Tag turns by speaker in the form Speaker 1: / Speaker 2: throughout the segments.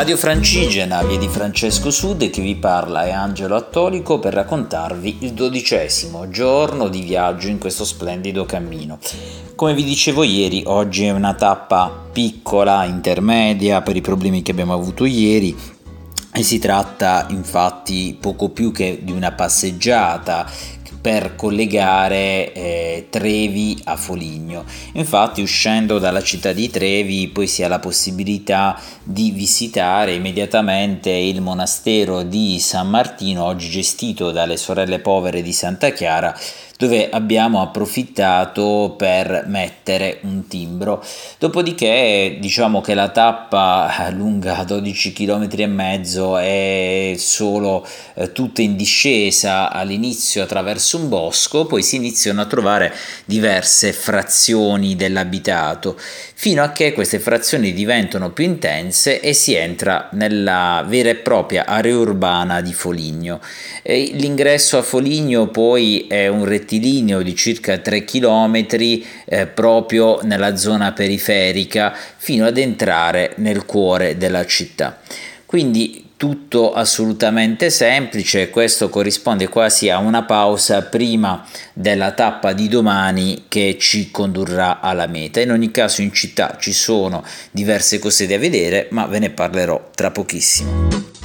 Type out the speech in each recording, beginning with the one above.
Speaker 1: Radio Francigena, via di Francesco Sud e chi vi parla è Angelo Attolico per raccontarvi il dodicesimo giorno di viaggio in questo splendido cammino. Come vi dicevo ieri, oggi è una tappa piccola, intermedia per i problemi che abbiamo avuto ieri e si tratta infatti poco più che di una passeggiata per collegare eh, Trevi a Foligno. Infatti uscendo dalla città di Trevi poi si ha la possibilità di visitare immediatamente il monastero di San Martino, oggi gestito dalle sorelle povere di Santa Chiara, dove abbiamo approfittato per mettere un timbro. Dopodiché diciamo che la tappa lunga 12 km e mezzo è solo eh, tutta in discesa all'inizio attraverso un bosco, poi si iniziano a trovare diverse frazioni dell'abitato, fino a che queste frazioni diventano più intense e si entra nella vera e propria area urbana di Foligno. E l'ingresso a Foligno poi è un rettilineo rettilineo di circa 3 km eh, proprio nella zona periferica fino ad entrare nel cuore della città. Quindi tutto assolutamente semplice, questo corrisponde quasi a una pausa prima della tappa di domani che ci condurrà alla meta. In ogni caso in città ci sono diverse cose da vedere, ma ve ne parlerò tra pochissimo.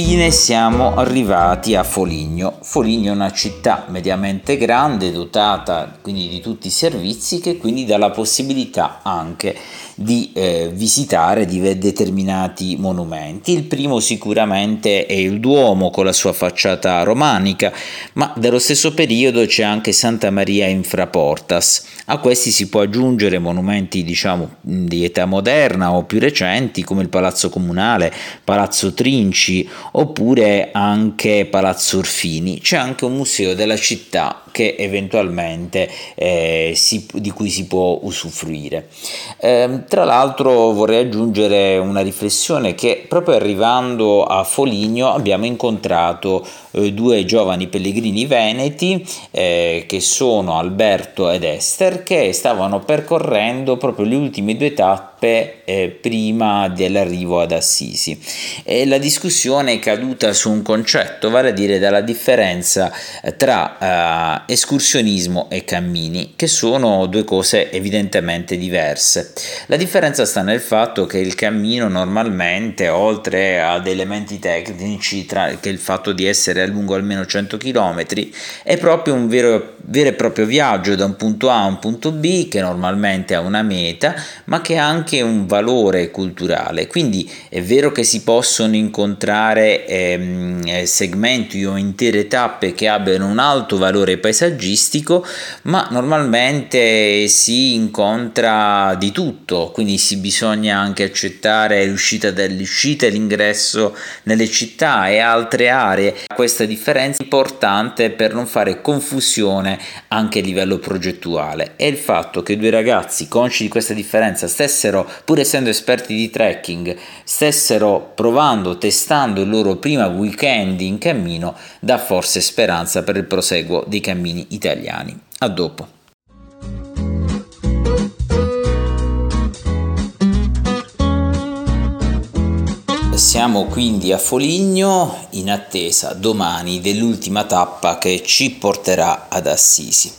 Speaker 1: Infine siamo arrivati a Foligno. Foligno è una città mediamente grande, dotata quindi di tutti i servizi, che quindi dà la possibilità anche di eh, visitare di determinati monumenti. Il primo sicuramente è il Duomo con la sua facciata romanica, ma dello stesso periodo c'è anche Santa Maria Infraportas. A questi si può aggiungere monumenti diciamo di età moderna o più recenti come il Palazzo Comunale, Palazzo Trinci oppure anche Palazzo Orfini. C'è anche un museo della città che eventualmente eh, si, di cui si può usufruire. Eh, tra l'altro vorrei aggiungere una riflessione che proprio arrivando a Foligno abbiamo incontrato eh, due giovani pellegrini veneti eh, che sono Alberto ed Esther che stavano percorrendo proprio le ultime due tappe eh, prima dell'arrivo ad Assisi. E la discussione è caduta su un concetto, vale a dire dalla differenza eh, escursionismo e cammini, che sono due cose evidentemente diverse. La differenza sta nel fatto che il cammino normalmente, oltre ad elementi tecnici, tra, che il fatto di essere lungo almeno 100 km, è proprio un vero, vero e proprio viaggio da un punto A a un punto B, che normalmente ha una meta, ma che ha anche un valore culturale. Quindi è vero che si possono incontrare ehm, segmenti o intere tappe che abbiano un alto valore paesaggistico, paesaggistico, ma normalmente si incontra di tutto, quindi si bisogna anche accettare l'uscita dell'uscita e l'ingresso nelle città e altre aree. Questa differenza è importante per non fare confusione anche a livello progettuale e il fatto che due ragazzi consci di questa differenza stessero, pur essendo esperti di trekking, stessero provando, testando il loro primo weekend in cammino, dà forse speranza per il proseguo dei cammini cammini italiani. A dopo. Siamo quindi a Foligno in attesa domani dell'ultima tappa che ci porterà ad Assisi.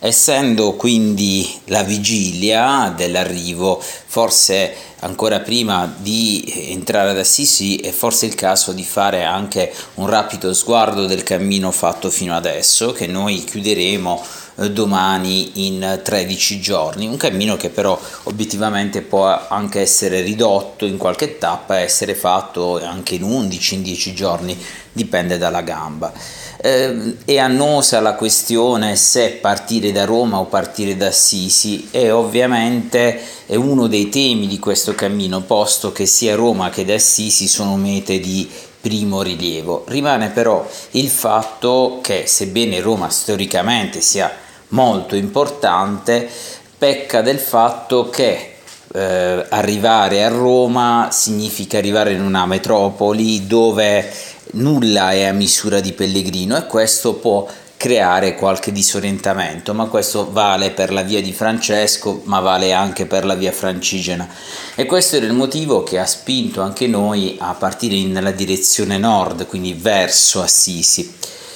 Speaker 1: Essendo quindi la vigilia dell'arrivo, forse ancora prima di entrare ad Assisi è forse il caso di fare anche un rapido sguardo del cammino fatto fino adesso, che noi chiuderemo eh, domani in 13 giorni, un cammino che però obiettivamente può anche essere ridotto in qualche tappa e essere fatto anche in 11, in 10 giorni, dipende dalla gamba. Eh, è annosa la questione se partire da Roma o partire da Assisi e ovviamente è uno dei temi di questo cammino, posto che sia Roma che Assisi sono mete di primo rilievo. Rimane però il fatto che sebbene Roma storicamente sia molto importante, pecca del fatto che eh, arrivare a Roma significa arrivare in una metropoli dove nulla è a misura di Pellegrino e questo può creare qualche disorientamento, ma questo vale per la via di Francesco, ma vale anche per la via francigena. E questo era il motivo che ha spinto anche noi a partire nella direzione nord, quindi verso Assisi.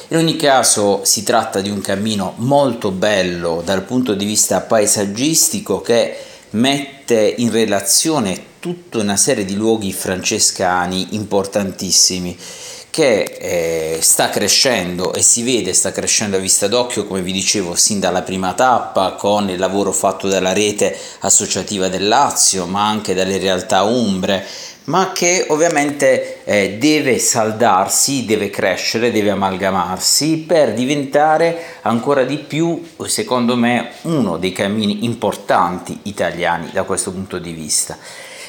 Speaker 1: In ogni caso si tratta di un cammino molto bello dal punto di vista paesaggistico che mette in relazione tutta una serie di luoghi francescani importantissimi che eh, sta crescendo e si vede sta crescendo a vista d'occhio come vi dicevo sin dalla prima tappa con il lavoro fatto dalla rete associativa del Lazio ma anche dalle realtà umbre ma che ovviamente eh, deve saldarsi, deve crescere, deve amalgamarsi per diventare ancora di più, secondo me, uno dei cammini importanti italiani da questo punto di vista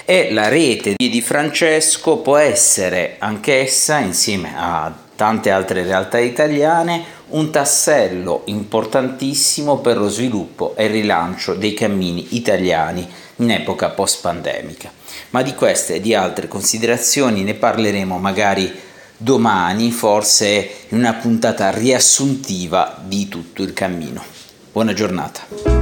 Speaker 1: e la rete di Francesco può essere anch'essa, insieme a tante altre realtà italiane, un tassello importantissimo per lo sviluppo e il rilancio dei cammini italiani in epoca post-pandemica. Ma di queste e di altre considerazioni ne parleremo magari domani, forse in una puntata riassuntiva di tutto il cammino. Buona giornata.